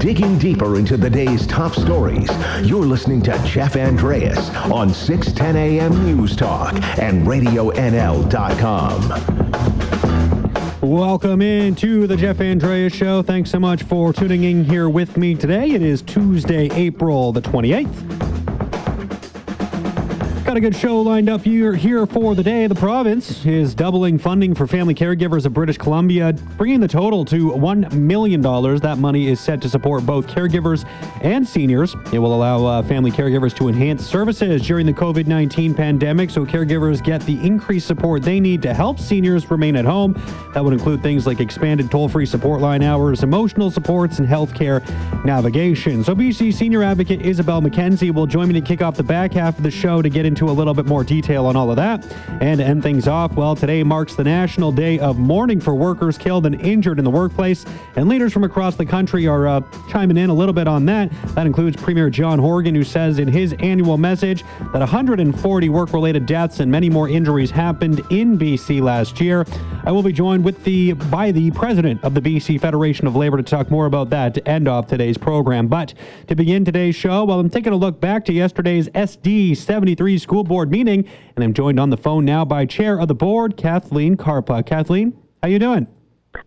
Digging deeper into the day's top stories, you're listening to Jeff Andreas on 610 AM News Talk and RadioNL.com. Welcome into the Jeff Andreas Show. Thanks so much for tuning in here with me today. It is Tuesday, April the 28th. Got a good show lined up here, here for the day. The province is doubling funding for family caregivers of British Columbia, bringing the total to $1 million. That money is set to support both caregivers and seniors. It will allow uh, family caregivers to enhance services during the COVID 19 pandemic so caregivers get the increased support they need to help seniors remain at home. That would include things like expanded toll free support line hours, emotional supports, and healthcare navigation. So, BC Senior Advocate Isobel Mackenzie will join me to kick off the back half of the show to get into a little bit more detail on all of that. And to end things off, well, today marks the National Day of Mourning for workers killed and injured in the workplace. And leaders from across the country are uh, chiming in a little bit on that. That includes Premier John Horgan, who says in his annual message that 140 work related deaths and many more injuries happened in BC last year. I will be joined with the by the president of the BC Federation of Labor to talk more about that to end off today's program. But to begin today's show, well, I'm taking a look back to yesterday's SD 73 school board meeting, and I'm joined on the phone now by Chair of the Board, Kathleen Karpuk. Kathleen, how you doing?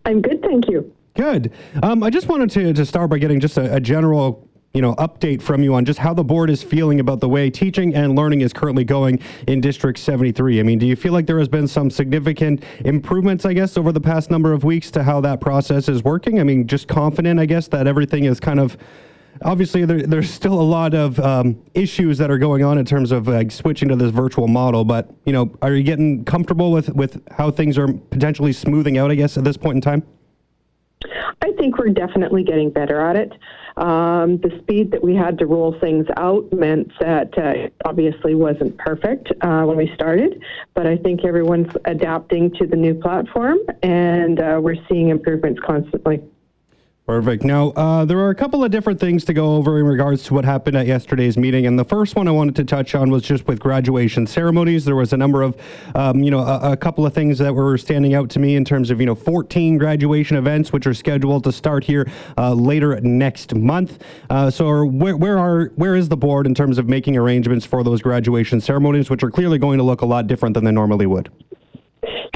I'm good, thank you. Good. Um, I just wanted to, to start by getting just a, a general you know, update from you on just how the board is feeling about the way teaching and learning is currently going in District 73. I mean, do you feel like there has been some significant improvements, I guess, over the past number of weeks to how that process is working? I mean, just confident, I guess, that everything is kind of obviously there, there's still a lot of um, issues that are going on in terms of like switching to this virtual model but you know are you getting comfortable with with how things are potentially smoothing out i guess at this point in time I think we're definitely getting better at it. Um, the speed that we had to roll things out meant that uh, obviously wasn't perfect uh, when we started, but I think everyone's adapting to the new platform and uh, we're seeing improvements constantly. Perfect. Now, uh, there are a couple of different things to go over in regards to what happened at yesterday's meeting, and the first one I wanted to touch on was just with graduation ceremonies. There was a number of, um, you know, a, a, couple of things that were standing out to me in terms of, you know, 14 graduation events which are scheduled to start here uh, later next month. Uh, so, where, where are where is the board in terms of making arrangements for those graduation ceremonies, which are clearly going to look a lot different than they normally would?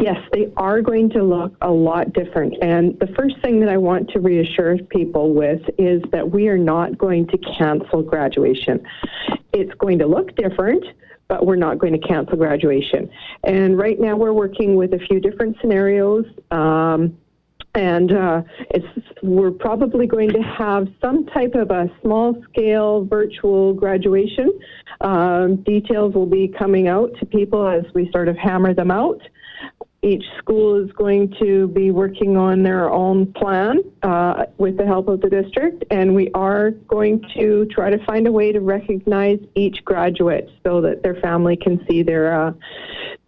Yes, they are going to look a lot different. And the first thing that I want to reassure people with is that we are not going to cancel graduation. It's going to look different, but we're not going to cancel graduation. And right now we're working with a few different scenarios. Um, and uh, we're probably going to have some type of a small scale virtual graduation. Um, details will be coming out to people as we sort of hammer them out each school is going to be working on their own plan uh, with the help of the district, and we are going to try to find a way to recognize each graduate so that their family can see their uh,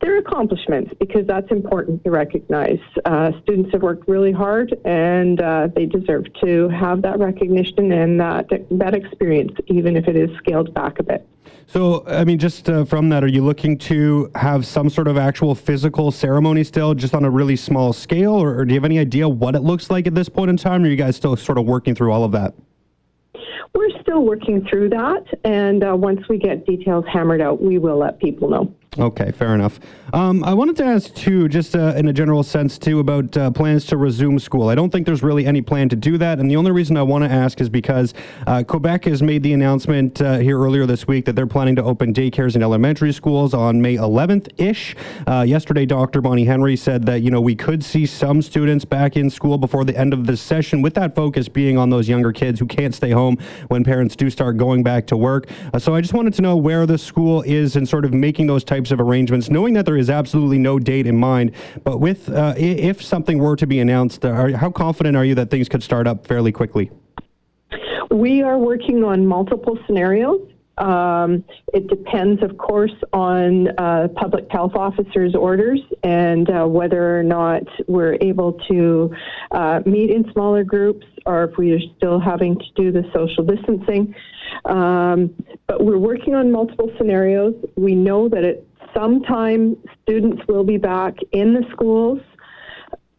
their accomplishments because that's important to recognize. Uh, students have worked really hard, and uh, they deserve to have that recognition and that that experience, even if it is scaled back a bit. So, I mean, just uh, from that, are you looking to have some sort of actual physical ceremony still, just on a really small scale, or, or do you have any idea what it looks like at this point in time? Or are you guys still sort of working through all of that? We're still working through that, and uh, once we get details hammered out, we will let people know. Okay, fair enough. Um, I wanted to ask too, just uh, in a general sense too, about uh, plans to resume school. I don't think there's really any plan to do that, and the only reason I want to ask is because uh, Quebec has made the announcement uh, here earlier this week that they're planning to open daycares in elementary schools on May 11th ish. Uh, yesterday, Dr. Bonnie Henry said that you know we could see some students back in school before the end of this session, with that focus being on those younger kids who can't stay home when parents do start going back to work. Uh, so I just wanted to know where the school is in sort of making those types types of arrangements, knowing that there is absolutely no date in mind. But with uh, if something were to be announced, are, how confident are you that things could start up fairly quickly? We are working on multiple scenarios. Um, it depends, of course, on uh, public health officers' orders and uh, whether or not we're able to uh, meet in smaller groups or if we are still having to do the social distancing. Um, but we're working on multiple scenarios. We know that it sometime students will be back in the schools.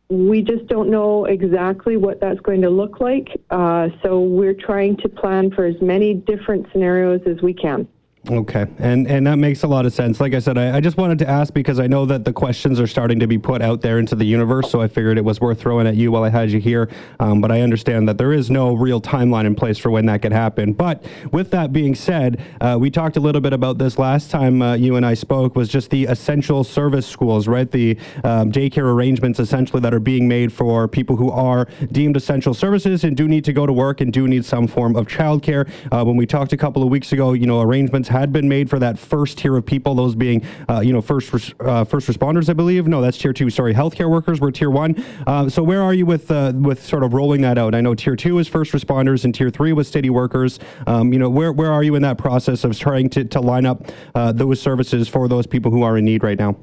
we just don't know exactly what that's going to look like. Uh, so we're trying to plan for as many different scenarios as we can. Okay, and and that makes a lot of sense. Like I said, I, I, just wanted to ask because I know that the questions are starting to be put out there into the universe, so I figured it was worth throwing at you while I had you here. Um, but I understand that there is no real timeline in place for when that could happen. But with that being said, uh, we talked a little bit about this last time uh, you and I spoke. Was just the essential service schools, right? The um, daycare arrangements essentially that are being made for people who are deemed essential services and do need to go to work and do need some form of childcare. Uh, when we talked a couple of weeks ago, you know, arrangements had been made for that first tier of people, those being, uh, you know, first res- uh, first responders, I believe. No, that's tier two. Sorry, healthcare workers were tier one. Uh, so where are you with uh, with sort of rolling that out? I know tier two is first responders, and tier three was city workers. Um, you know, where where are you in that process of trying to to line up uh, those services for those people who are in need right now?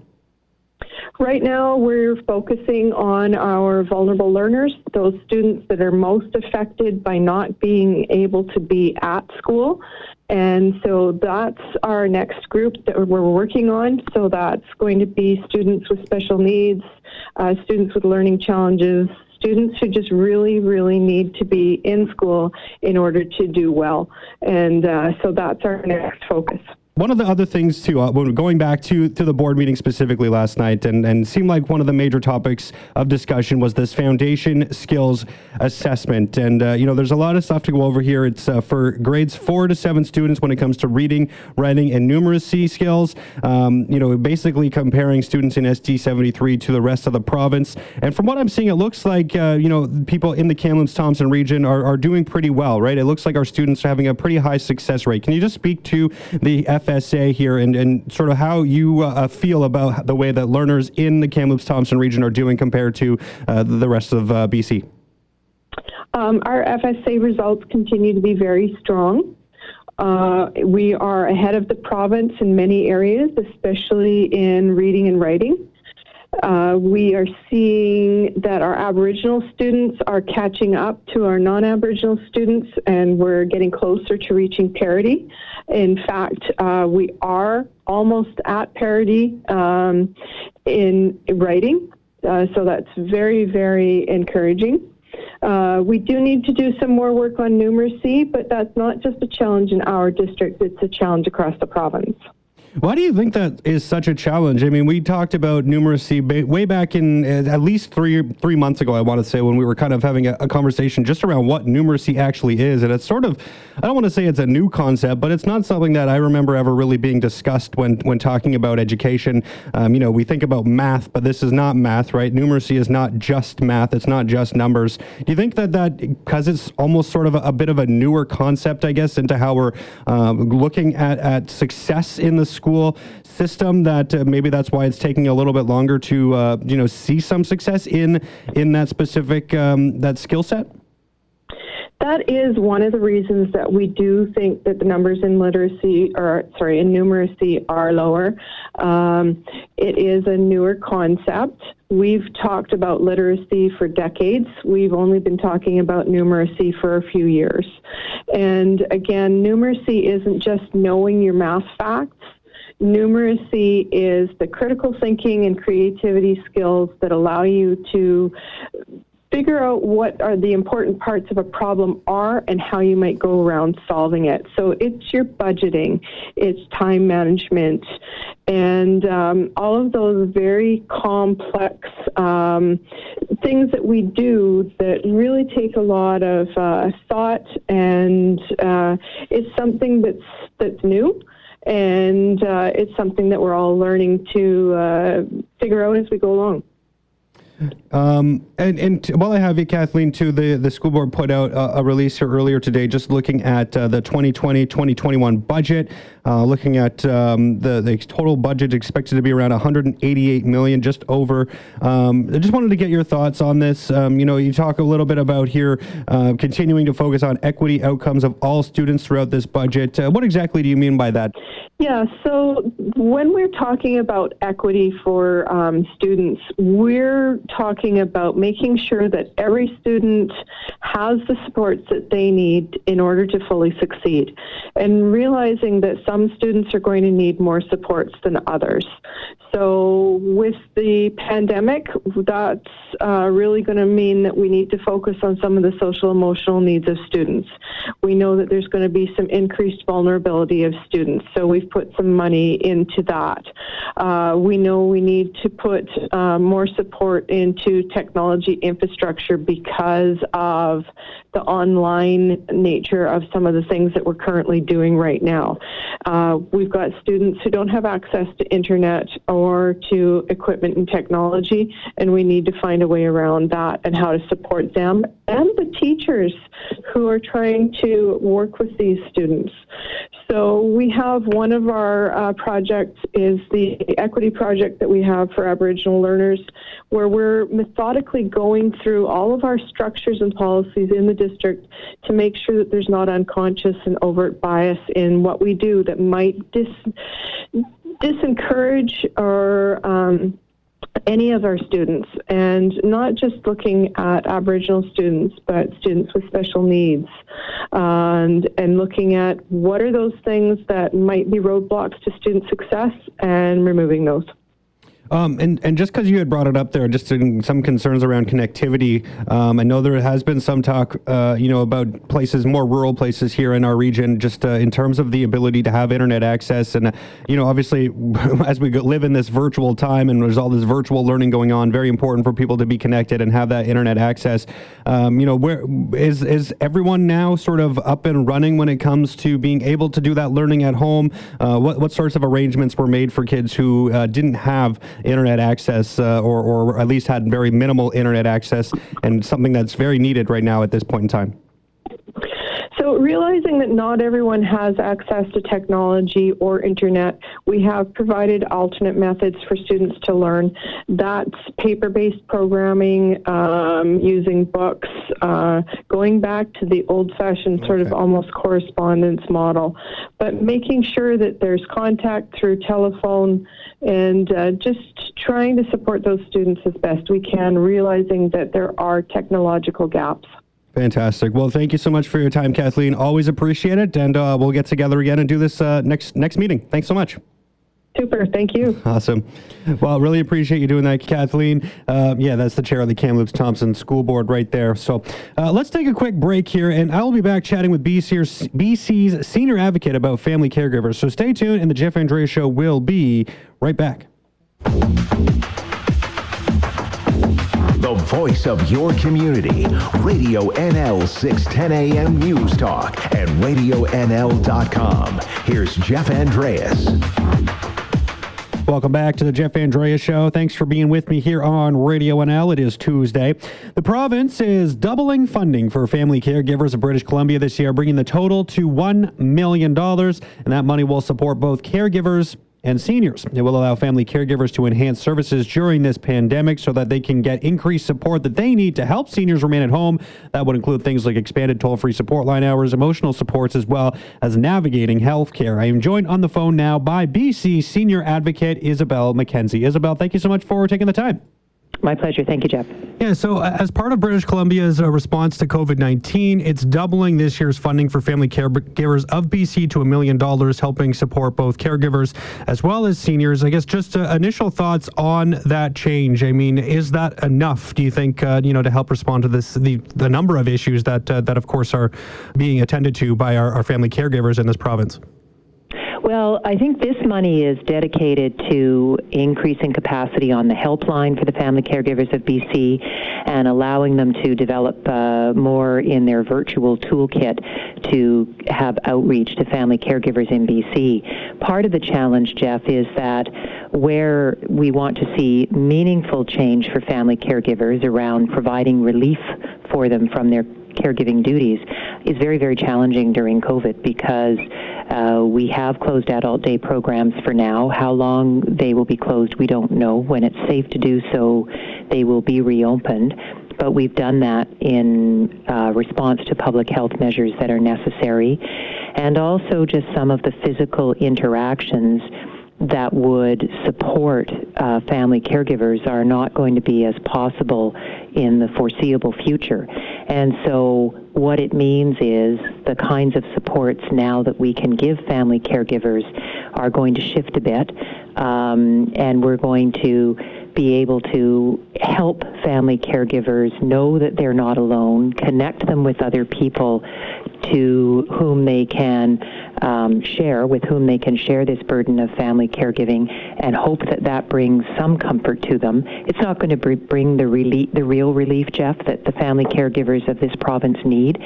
Right now, we're focusing on our vulnerable learners, those students that are most affected by not being able to be at school. And so that's our next group that we're working on. So that's going to be students with special needs, uh, students with learning challenges, students who just really, really need to be in school in order to do well. And uh, so that's our next focus one of the other things too, uh, going back to to the board meeting specifically last night, and and seemed like one of the major topics of discussion was this foundation skills assessment. And uh, you know, there's a lot of stuff to go over here. It's uh, for grades four to seven students when it comes to reading, writing, and numeracy skills. Um, you know, basically comparing students in SD 73 to the rest of the province. And from what I'm seeing, it looks like uh, you know people in the Kamloops Thompson region are, are doing pretty well, right? It looks like our students are having a pretty high success rate. Can you just speak to the F FSA here and, and sort of how you uh, feel about the way that learners in the Kamloops Thompson region are doing compared to uh, the rest of uh, BC. Um, our FSA results continue to be very strong. Uh, we are ahead of the province in many areas, especially in reading and writing. Uh, we are seeing that our Aboriginal students are catching up to our non Aboriginal students, and we're getting closer to reaching parity. In fact, uh, we are almost at parity um, in writing, uh, so that's very, very encouraging. Uh, we do need to do some more work on numeracy, but that's not just a challenge in our district, it's a challenge across the province. Why do you think that is such a challenge? I mean, we talked about numeracy way back in uh, at least three three months ago. I want to say when we were kind of having a, a, conversation just around what numeracy actually is, and it's sort of I don't want to say it's a new concept, but it's not something that I remember ever really being discussed when when talking about education. Um, you know, we think about math, but this is not math, right? Numeracy is not just math. It's not just numbers. Do you think that that because it's almost sort of a, a, bit of a newer concept, I guess, into how we're um, looking at at success in the school? School system that uh, maybe that's why it's taking a little bit longer to uh, you know see some success in in that specific um, that skill set? That is one of the reasons that we do think that the numbers in literacy, or sorry, in numeracy, are lower. Um, it is a newer concept. We've talked about literacy for decades. We've only been talking about numeracy for a few years. And again, numeracy isn't just knowing your math facts. Numeracy is the critical thinking and creativity skills that allow you to figure out what are the important parts of a problem are and how you might go around solving it. So it's your budgeting, it's time management, and um, all of those very complex um, things that we do that really take a lot of uh, thought, and uh, it's something that's that's new and uh, it's something that we're all learning to uh, figure out as we go along. Um, and, and while I have you, Kathleen, too, the, the school board put out a, a release here earlier today, just looking at uh, the 2020-2021 budget, uh, looking at um, the, the total budget expected to be around 188 million, just over. Um, I just wanted to get your thoughts on this. Um, you know, you talk a little bit about here uh, continuing to focus on equity outcomes of all students throughout this budget. Uh, what exactly do you mean by that? Yeah, so when we're talking about equity for um, students, we're talking about making sure that every student has the supports that they need in order to fully succeed. And realizing that some students are going to need more supports than others. So, with the pandemic, that's uh, really going to mean that we need to focus on some of the social emotional needs of students. We know that there's going to be some increased vulnerability of students, so we've put some money into that. Uh, we know we need to put uh, more support into technology infrastructure because of the online nature of some of the things that we're currently doing right now. Uh, we've got students who don't have access to internet or to equipment and technology, and we need to find a way around that and how to support them and the teachers who are trying to work with these students. So we have one of our uh, projects is the equity project that we have for Aboriginal learners, where we're methodically going through all of our structures and policies in the district to make sure that there's not unconscious and overt bias in what we do that might dis- disencourage or um, any of our students, and not just looking at Aboriginal students, but students with special needs, and and looking at what are those things that might be roadblocks to student success, and removing those. Um, and, and just because you had brought it up there, just some concerns around connectivity, um, I know there has been some talk, uh, you know, about places, more rural places here in our region, just uh, in terms of the ability to have internet access. And, you know, obviously, as we live in this virtual time and there's all this virtual learning going on, very important for people to be connected and have that internet access. Um, you know, where is, is everyone now sort of up and running when it comes to being able to do that learning at home? Uh, what, what sorts of arrangements were made for kids who uh, didn't have internet access uh, or, or at least had very minimal internet access and something that's very needed right now at this point in time? So, realizing that not everyone has access to technology or internet, we have provided alternate methods for students to learn. That's paper based programming, um, using books, uh, going back to the old fashioned sort of almost correspondence model, but making sure that there's contact through telephone and uh, just trying to support those students as best we can, realizing that there are technological gaps. Fantastic. Well, thank you so much for your time, Kathleen. Always appreciate it, and uh, we'll get together again and do this uh, next next meeting. Thanks so much. Super. Thank you. Awesome. Well, really appreciate you doing that, Kathleen. Uh, yeah, that's the chair of the Kamloops Thompson School Board right there. So uh, let's take a quick break here, and I will be back chatting with BC's, BC's senior advocate about family caregivers. So stay tuned, and the Jeff Andrea Show will be right back. The voice of your community. Radio NL 610 AM News Talk and RadioNL.com. Here's Jeff Andreas. Welcome back to the Jeff Andreas Show. Thanks for being with me here on Radio NL. It is Tuesday. The province is doubling funding for family caregivers of British Columbia this year, bringing the total to $1 million. And that money will support both caregivers and seniors. It will allow family caregivers to enhance services during this pandemic so that they can get increased support that they need to help seniors remain at home. That would include things like expanded toll free support line hours, emotional supports, as well as navigating healthcare. I am joined on the phone now by BC Senior Advocate Isobel Mackenzie. Isobel, thank you so much for taking the time. My pleasure. Thank you, Jeff. Yeah, so uh, as part of British Columbia's uh, response to COVID 19, it's doubling this year's funding for family caregivers of BC to a million dollars, helping support both caregivers as well as seniors. I guess just uh, initial thoughts on that change. I mean, is that enough, do you think, uh, you know, to help respond to this, the, the number of issues that, uh, that, of course, are being attended to by our, our family caregivers in this province? Well, I think this money is dedicated to increasing capacity on the helpline for the family caregivers of BC and allowing them to develop uh, more in their virtual toolkit to have outreach to family caregivers in BC. Part of the challenge, Jeff, is that where we want to see meaningful change for family caregivers around providing relief for them from their caregiving duties is very, very challenging during COVID because uh, we have closed adult day programs for now. How long they will be closed, we don't know. When it's safe to do so, they will be reopened. But we've done that in uh, response to public health measures that are necessary, and also just some of the physical interactions that would support uh, family caregivers are not going to be as possible in the foreseeable future. And so, what it means is the kinds of supports now that we can give family caregivers are going to shift a bit, um, and we're going to be able to help family caregivers know that they're not alone, connect them with other people to whom they can um, share, with whom they can share this burden of family caregiving, and hope that that brings some comfort to them. It's not going to bring the the real relief, Jeff, that the family caregivers of this province need,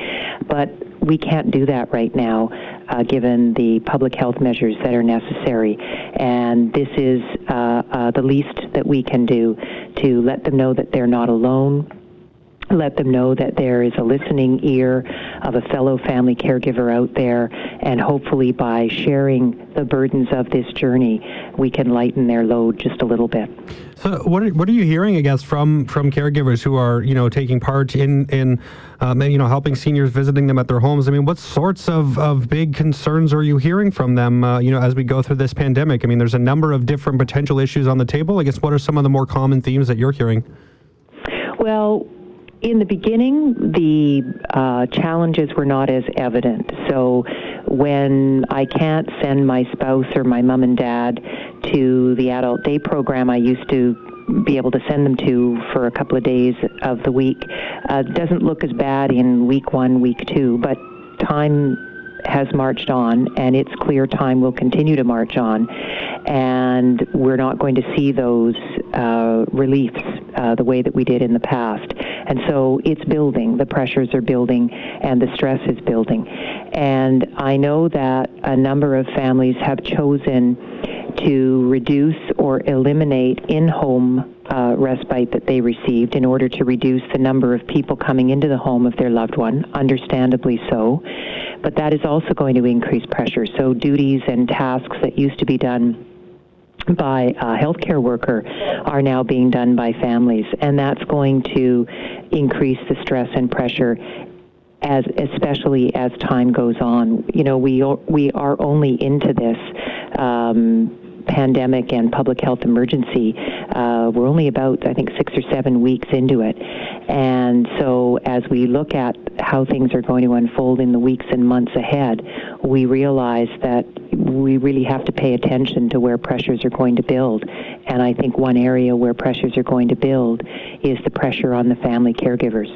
but we can't do that right now, uh, given the public health measures that are necessary. And this is uh, uh, the least that we can do to let them know that they're not alone, let them know that there is a listening ear of a fellow family caregiver out there, and hopefully by sharing the burdens of this journey, we can lighten their load just a little bit. So, what are, what are you hearing, I guess, from from caregivers who are you know taking part in in um, you know helping seniors, visiting them at their homes? I mean, what sorts of, of big concerns are you hearing from them? Uh, you know, as we go through this pandemic, I mean, there's a number of different potential issues on the table. I guess, what are some of the more common themes that you're hearing? Well, in the beginning, the uh, challenges were not as evident. So when I can't send my spouse or my mom and dad to the adult day program I used to be able to send them to for a couple of days of the week, uh, doesn't look as bad in week one, week two, but time has marched on, and it's clear time will continue to march on, and we're not going to see those uh, reliefs uh, the way that we did in the past. And so it's building, the pressures are building, and the stress is building. And I know that a number of families have chosen to reduce or eliminate in home uh, respite that they received in order to reduce the number of people coming into the home of their loved one, understandably so. But that is also going to increase pressure. So, duties and tasks that used to be done by a healthcare worker are now being done by families, and that's going to increase the stress and pressure as especially as time goes on. You know, we we are only into this um, pandemic and public health emergency, uh, we're only about, I think, six or seven weeks into it. And so as we look at how things are going to unfold in the weeks and months ahead, we realize that we really have to pay attention to where pressures are going to build. And I think one area where pressures are going to build is the pressure on the family caregivers.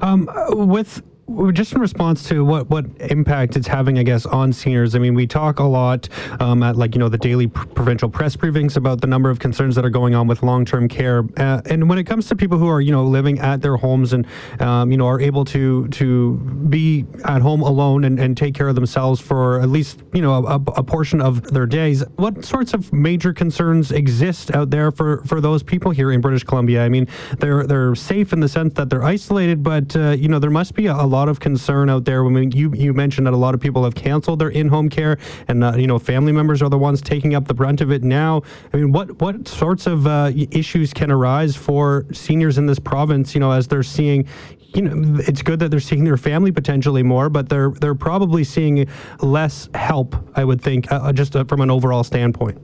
Um, with just in response to what what impact it's having, I guess, on seniors. I mean, we talk a lot um, at like you know the daily provincial press briefings about the number of concerns that are going on with long term care, uh, and when it comes to people who are you know living at their homes and um, you know are able to to be at home alone and, and take care of themselves for at least you know a, a portion of their days, what sorts of major concerns exist out there for for those people here in British Columbia? I mean, they're they're safe in the sense that they're isolated, but uh, you know there must be a, a lot of concern out there. I mean, you you mentioned that a lot of people have canceled their in-home care, and uh, you know, family members are the ones taking up the brunt of it now. I mean, what what sorts of uh, issues can arise for seniors in this province? You know, as they're seeing you know, it's good that they're seeing their family potentially more, but they're they're probably seeing less help. I would think, uh, just uh, from an overall standpoint.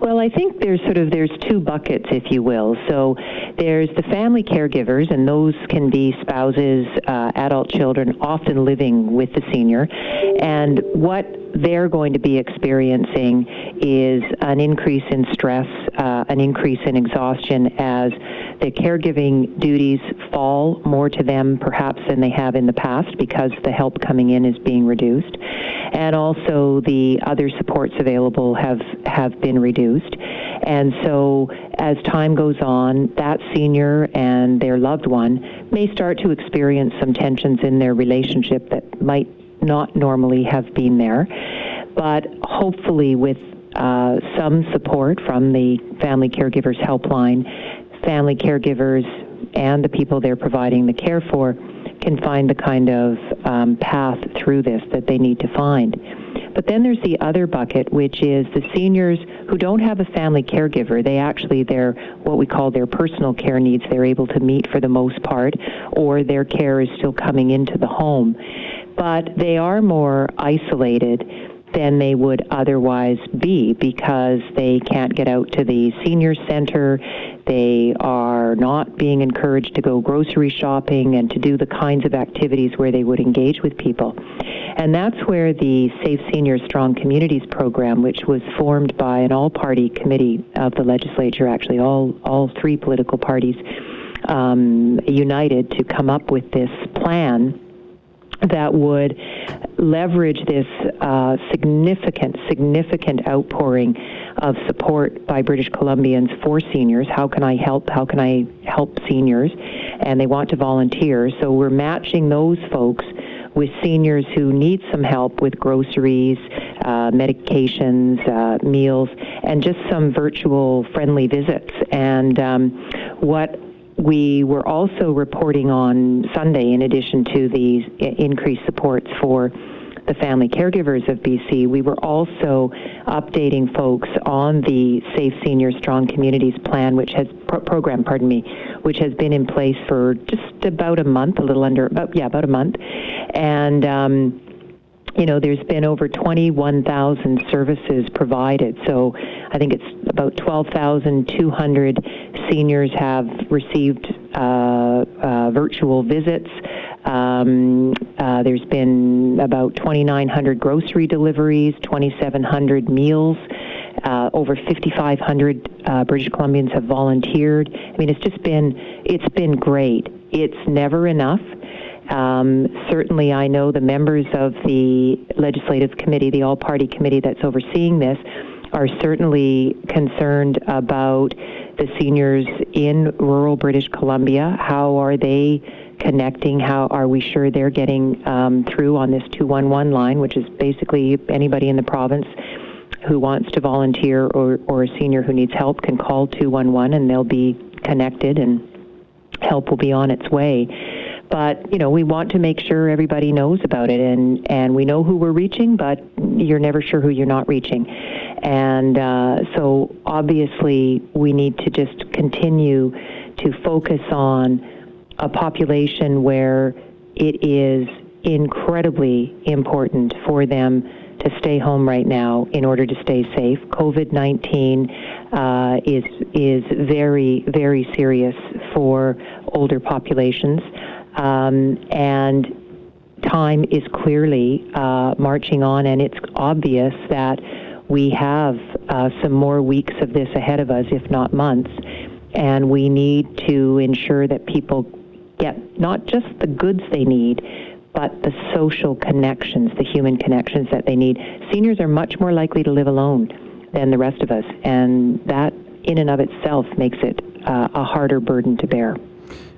Well, I think there's sort of there's two buckets, if you will. So there's the family caregivers, and those can be spouses, uh, adult children, often living with the senior. And what they're going to be experiencing is an increase in stress, uh, an increase in exhaustion as the caregiving duties fall more to them perhaps than they have in the past because the help coming in is being reduced. And also the other supports available have, have been reduced. And so as time goes on, that senior and their loved one may start to experience some tensions in their relationship that might not normally have been there. But hopefully, with uh, some support from the Family Caregivers Helpline, family caregivers and the people they're providing the care for can find the kind of um, path through this that they need to find. But then there's the other bucket, which is the seniors who don't have a family caregiver. They actually, their what we call their personal care needs, they're able to meet for the most part, or their care is still coming into the home. But they are more isolated than they would otherwise be because they can't get out to the senior center They are not being encouraged to go grocery shopping and to do the kinds of activities where they would engage with people. And that's where the Safe Seniors Strong Communities program, which was formed by an all-party committee of the legislature, actually all all three political parties, um, united to come up with this plan that would leverage this uh, significant, significant outpouring of support by British Columbians for seniors. How can I help? How can I help seniors? And they want to volunteer. So we're matching those folks with seniors who need some help with groceries, uh, medications, uh, meals, and just some virtual friendly visits. And um, what we were also reporting on Sunday, in addition to these increased supports for the family caregivers of BC, we were also updating folks on the Safe Senior Strong Communities plan, which has pro- program, pardon me, which has been in place for just about a month, a little under, about yeah, about a month, and. Um, you know, there's been over 21,000 services provided. So I think it's about 12,200 seniors have received uh, uh, virtual visits. Um, uh, there's been about 2,900 grocery deliveries, 2,700 meals. Uh, over 5,500 uh, British Columbians have volunteered. I mean, it's just been it's been great. It's never enough. Um, certainly, I know the members of the legislative committee, the all-party committee that's overseeing this, are certainly concerned about the seniors in rural British Columbia. How are they connecting? How are we sure they're getting um, through on this 211 line, which is basically anybody in the province who wants to volunteer or, or a senior who needs help can call 211 and they'll be connected and help will be on its way. But you know, we want to make sure everybody knows about it, and and we know who we're reaching, but you're never sure who you're not reaching. And uh, so obviously, we need to just continue to focus on a population where it is incredibly important for them to stay home right now in order to stay safe. COVID 19 uh, is, is very, very serious for older populations. Um, and time is clearly uh, marching on, and it's obvious that we have uh, some more weeks of this ahead of us, if not months, and we need to ensure that people get not just the goods they need, but the social connections, the human connections that they need. Seniors are much more likely to live alone than the rest of us, and that in and of itself makes it uh, a harder burden to bear.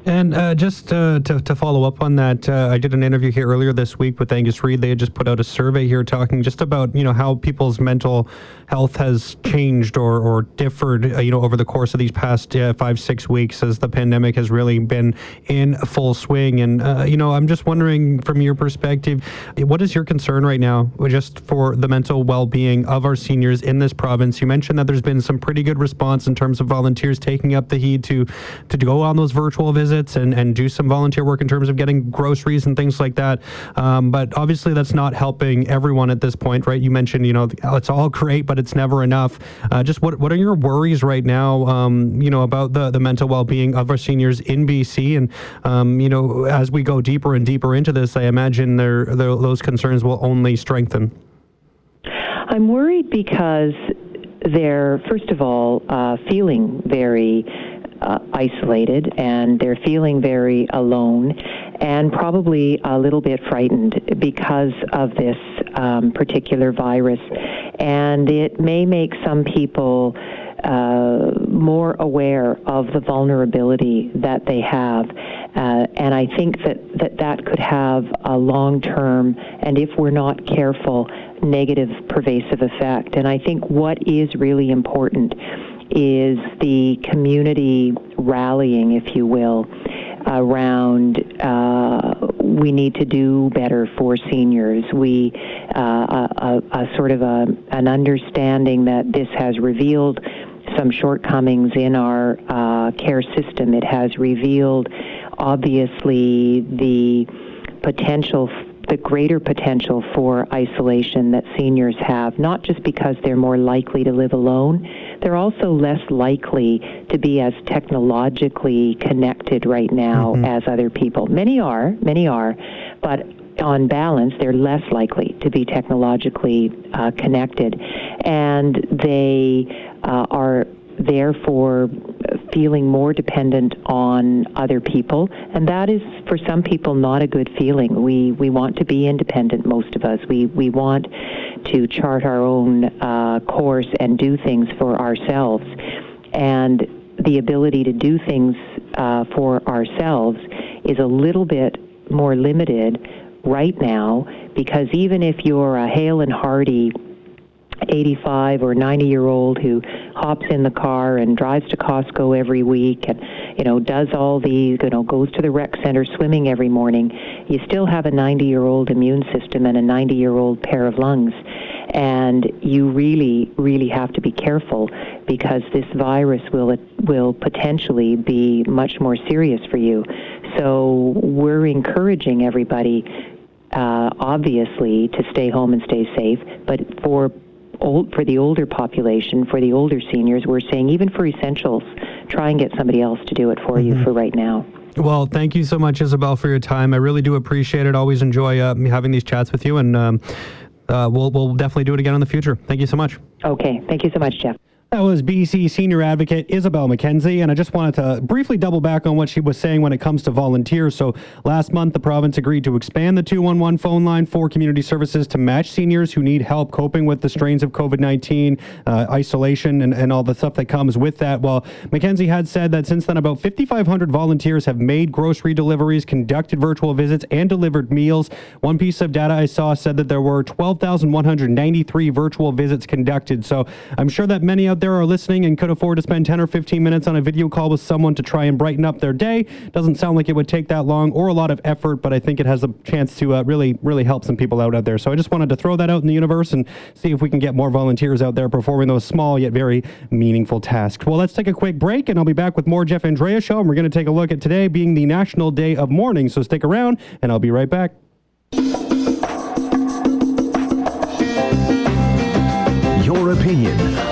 And uh, just uh, to, to follow up on that, uh, I did an interview here earlier this week with Angus Reid. They had just put out a survey here talking just about you know how people's mental health has changed or, or differed uh, you know over the course of these past uh, five six weeks as the pandemic has really been in full swing. And uh, you know I'm just wondering from your perspective, what is your concern right now just for the mental well-being of our seniors in this province? You mentioned that there's been some pretty good response in terms of volunteers taking up the heat to to go on those virtual visits visits and, and do some volunteer work in terms of getting groceries and things like that. Um, but obviously, that's not helping everyone at this point, right? You mentioned, you know, it's all great, but it's never enough. Uh, just what what are your worries right now, um, you know, about the, the mental well being of our seniors in BC? And, um, you know, as we go deeper and deeper into this, I imagine there, those concerns will only strengthen. I'm worried because they're, first of all, uh, feeling very uh, isolated and they're feeling very alone and probably a little bit frightened because of this um, particular virus. And it may make some people uh, more aware of the vulnerability that they have. Uh, and I think that, that that could have a long term, and if we're not careful, negative pervasive effect. And I think what is really important is the community rallying, if you will, around uh, we need to do better for seniors. We uh, a, a, a, sort of a, an understanding that this has revealed some shortcomings in our uh, care system. It has revealed, obviously, the potential the greater potential for isolation that seniors have, not just because they're more likely to live alone, they're also less likely to be as technologically connected right now mm-hmm. as other people. Many are, many are, but on balance, they're less likely to be technologically uh, connected, and they uh, are therefore feeling more dependent on other people. And that is for some people not a good feeling. We we want to be independent most of us. We we want to chart our own uh, course and do things for ourselves. And the ability to do things uh, for ourselves is a little bit more limited right now because even if you're a hale and hearty 85 or 90 year old who hops in the car and drives to Costco every week and you know does all these you know goes to the rec center swimming every morning you still have a 90 year old immune system and a 90 year old pair of lungs. And you really really have to be careful because this virus will it will potentially be much more serious for you. So we're encouraging everybody uh, obviously to stay home and stay safe, but for old, for the older population, for the older seniors, we're saying even for essentials, try and get somebody else to do it for mm-hmm. you for right now. Well, thank you so much, Isobel, for your time. I really do appreciate it. Always enjoy uh, having these chats with you, and um, uh, we'll we'll definitely do it again in the future. Thank you so much. Okay, thank you so much, Jeff. That was BC Senior Advocate Isobel Mackenzie, and I just wanted to briefly double back on what she was saying when it comes to volunteers. So, last month, the province agreed to expand the 211 phone line for community services to match seniors who need help coping with the strains of COVID 19, uh, isolation, and, and all the stuff that comes with that. Well, Mackenzie had said that since then, about 5,500 volunteers have made grocery deliveries, conducted virtual visits, and delivered meals. One piece of data I saw said that there were 12,193 virtual visits conducted. So, I'm sure that many out there are listening and could afford to spend 10 or 15 minutes on a video call with someone to try and brighten up their day. Doesn't sound like it would take that long or a lot of effort, but I think it has a chance to uh, really, really help some people out out there. So I just wanted to throw that out in the universe and see if we can get more volunteers out there performing those small yet very meaningful tasks. Well, let's take a quick break and I'll be back with more Jeff Andrea show. And we're going to take a look at today being the National Day of Mourning. So stick around and I'll be right back. Your opinion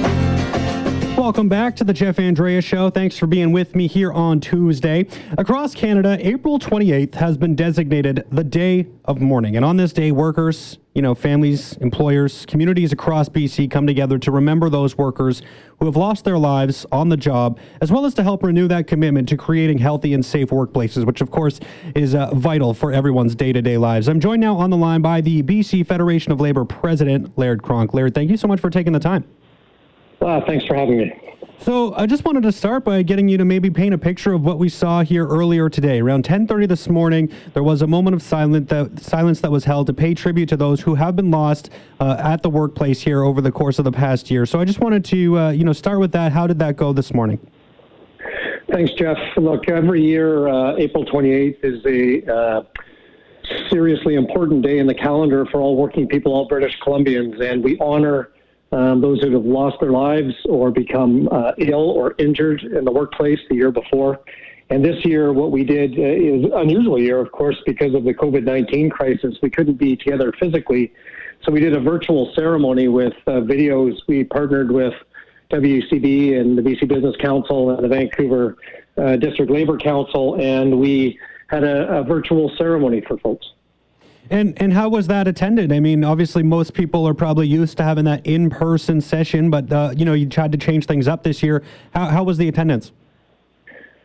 Welcome back to the Jeff Andrea Show. Thanks for being with me here on Tuesday. Across Canada, April 28th has been designated the Day of Mourning. And on this day, workers, you know, families, employers, communities across BC come together to remember those workers who have lost their lives on the job, as well as to help renew that commitment to creating healthy and safe workplaces, which, of course, is uh, vital for everyone's day to day lives. I'm joined now on the line by the BC Federation of Labor President, Laird Cronk. Laird, thank you so much for taking the time. Uh, thanks for having me. So I just wanted to start by getting you to maybe paint a picture of what we saw here earlier today. Around 10:30 this morning, there was a moment of silence that silence that was held to pay tribute to those who have been lost uh, at the workplace here over the course of the past year. So I just wanted to uh, you know start with that. How did that go this morning? Thanks, Jeff. Look, every year uh, April 28th is a uh, seriously important day in the calendar for all working people, all British Columbians, and we honor um, those who have lost their lives or become uh, ill or injured in the workplace the year before. And this year, what we did uh, is unusual year, of course, because of the COVID 19 crisis. We couldn't be together physically. So we did a virtual ceremony with uh, videos. We partnered with WCB and the BC Business Council and the Vancouver uh, District Labor Council, and we had a, a virtual ceremony for folks. And and how was that attended? I mean, obviously most people are probably used to having that in-person session, but uh, you know you tried to change things up this year. How how was the attendance?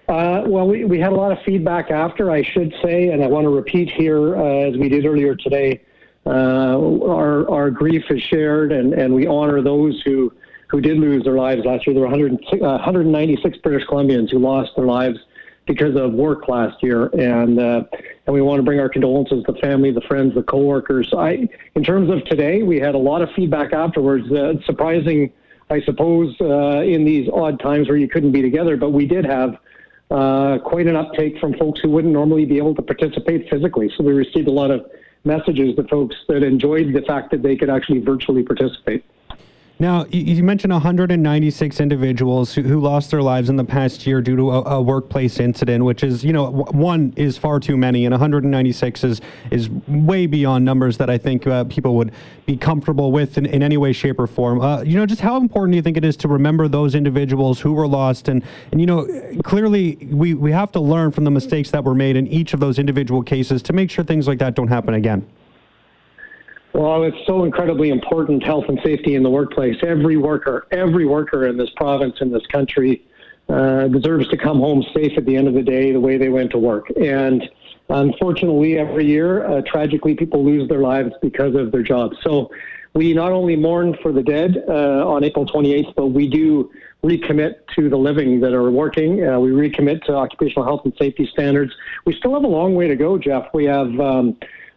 Uh, well, we, we had a lot of feedback after, I should say, and I want to repeat here, uh, as we did earlier today, uh, our, our grief is shared and, and we honor those who, who did lose their lives last year. There were 100, 196 British Columbians who lost their lives because of work last year, and uh, and we want to bring our condolences to the family, the friends, the coworkers. I, in terms of today, we had a lot of feedback afterwards. Uh, surprising, I suppose, uh, in these odd times where you couldn't be together, but we did have. Uh, quite an uptake from folks who wouldn't normally be able to participate physically. So we received a lot of messages to folks that enjoyed the fact that they could actually virtually participate. Now, you mentioned 196 individuals who, lost their lives in the past year due to a, a, workplace incident, which is, you know, one is far too many, and 196 is is way beyond numbers that I think uh, people would be comfortable with in, in any way, shape, or form. Uh, you know, just how important do you think it is to remember those individuals who were lost? And, and you know, clearly we, we have to learn from the mistakes that were made in each of those individual cases to make sure things like that don't happen again. Well, it's so incredibly important, health and safety in the workplace. Every worker, every worker in this province, in this country, uh, deserves to come home safe at the end of the day, the way they went to work. And unfortunately, every year, uh, tragically, people lose their lives because of their jobs. So we not only mourn for the dead uh, on April 28th, but we do recommit to the living that are working. Uh, we recommit to occupational health and safety standards. We still have a long way to go, Jeff. We have um,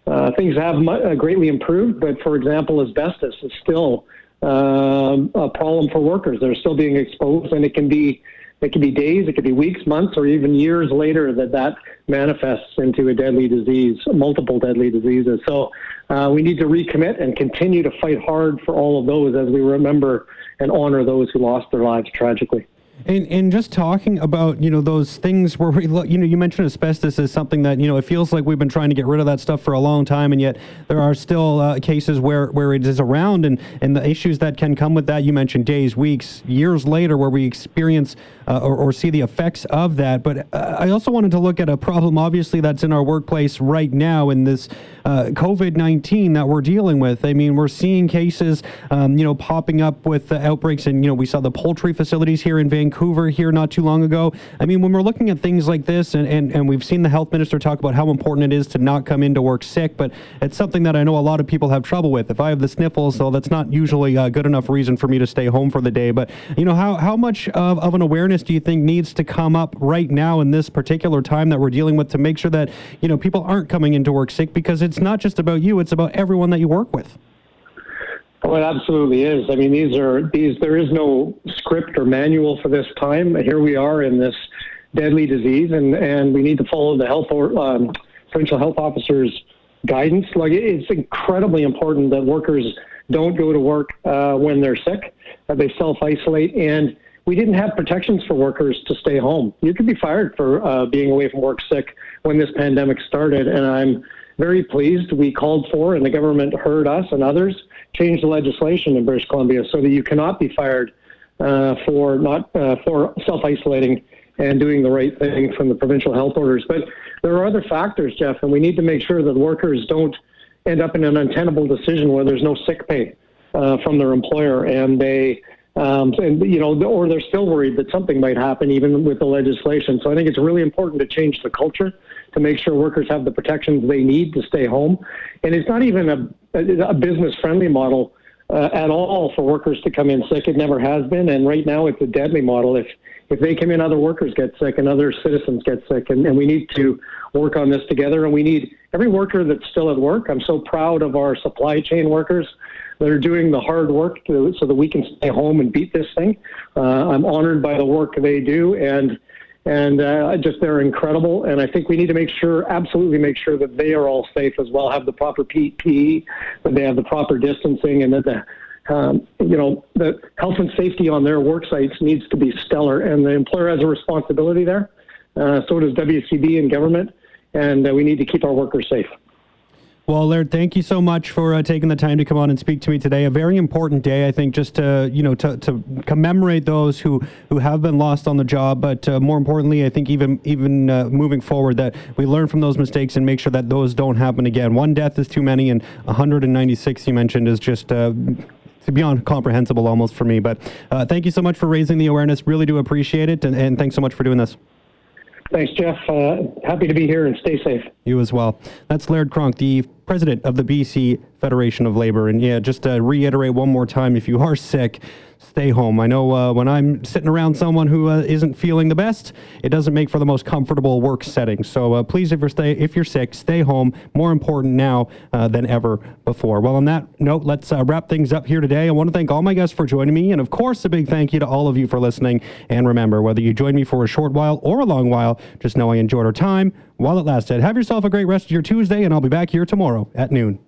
uh, things have uh, greatly improved, but for example, asbestos is still um, a problem for workers. They're still being exposed, and it can be it can be days, it could be weeks, months, or even years later that that manifests into a deadly disease, multiple deadly diseases. So uh, we need to recommit and continue to fight hard for all of those as we remember and honor those who lost their lives tragically. And, and just talking about you know those things where we you know you mentioned asbestos is something that you know it feels like we've been trying to get rid of that stuff for a long time and yet there are still uh, cases where where it is around and and the issues that can come with that you mentioned days weeks years later where we experience uh, or, or see the effects of that. But uh, I also wanted to look at a problem obviously that's in our workplace right now in this uh, COVID-19 that we're dealing with. I mean we're seeing cases um, you know popping up with outbreaks and you know we saw the poultry facilities here in Vancouver Vancouver here not too long ago. I mean, when we're looking at things like this, and, and, and we've seen the health minister talk about how important it is to not come into work sick, but it's something that I know a lot of people have trouble with. If I have the sniffles, so that's not usually a good enough reason for me to stay home for the day. But, you know, how, how much of, of an awareness do you think needs to come up right now in this particular time that we're dealing with to make sure that, you know, people aren't coming into work sick? Because it's not just about you, it's about everyone that you work with. Oh, it absolutely is. I mean, these are these. There is no script or manual for this time. Here we are in this deadly disease, and and we need to follow the health or um, provincial health officers' guidance. Like it's incredibly important that workers don't go to work uh, when they're sick. That they self isolate, and we didn't have protections for workers to stay home. You could be fired for uh, being away from work sick when this pandemic started, and I'm very pleased we called for, and the government heard us and others change the legislation in British Columbia so that you cannot be fired uh, for not uh, for self isolating and doing the right thing from the provincial health orders. But there are other factors, Jeff, and we need to make sure that workers don't end up in an untenable decision where there's no sick pay uh, from their employer and they um, and you know, or they're still worried that something might happen even with the legislation. So I think it's really important to change the culture to make sure workers have the protections they need to stay home. And it's not even a, a business friendly model uh, at all for workers to come in sick. It never has been. And right now it's a deadly model. If, if they come in, other workers get sick and other citizens get sick. And, and we need to work on this together. And we need every worker that's still at work. I'm so proud of our supply chain workers that are doing the hard work to, so that we can stay home and beat this thing. Uh, I'm honored by the work they do. And and uh, just they're incredible. And I think we need to make sure, absolutely make sure that they are all safe as well, have the proper PPE, that they have the proper distancing, and that the um, you know the health and safety on their work sites needs to be stellar. And the employer has a responsibility there. Uh, so does WCB and government, and uh, we need to keep our workers safe. Well, Laird, thank you so much for uh, taking the time to come on and speak to me today. A very important day, I think, just to you know to, to commemorate those who who have been lost on the job, but uh, more importantly, I think even even uh, moving forward, that we learn from those mistakes and make sure that those don't happen again. One death is too many, and 196 you mentioned is just uh, beyond comprehensible almost for me. But uh, thank you so much for raising the awareness. Really do appreciate it, and, and thanks so much for doing this. Thanks, Jeff. Uh, happy to be here and stay safe. You as well. That's Laird Cronk, the president of the BC Federation of Labor. And yeah, just to reiterate one more time if you are sick, stay home. I know uh, when I'm sitting around someone who uh, not feeling the best, it doesn't make for the most comfortable work setting. So uh, please, if you're stay if you're sick, stay home. More important now uh, than ever before. Well, on that note, let's uh, wrap things up here today. I want to thank all my guests for joining me, and of course, a big thank you to all of you for listening. And remember, whether you join me for a short while or a long while, just know I enjoyed our time while it lasted. Have yourself a great rest of your Tuesday, and I'll be back here tomorrow at noon.